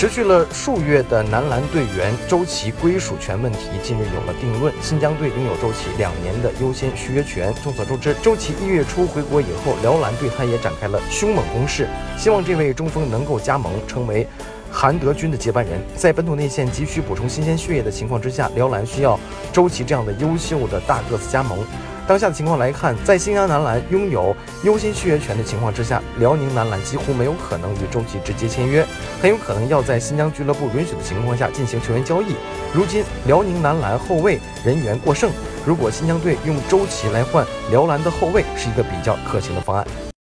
持续了数月的男篮队员周琦归属权问题近日有了定论，新疆队拥有周琦两年的优先续约权。众所周知，周琦一月初回国以后，辽篮对他也展开了凶猛攻势，希望这位中锋能够加盟，成为韩德君的接班人。在本土内线急需补充新鲜血液的情况之下，辽篮需要周琦这样的优秀的大个子加盟。当下的情况来看，在新疆男篮拥有优先续约权的情况之下，辽宁男篮几乎没有可能与周琦直接签约，很有可能要在新疆俱乐部允许的情况下进行球员交易。如今辽宁男篮后卫人员过剩，如果新疆队用周琦来换辽篮的后卫，是一个比较可行的方案。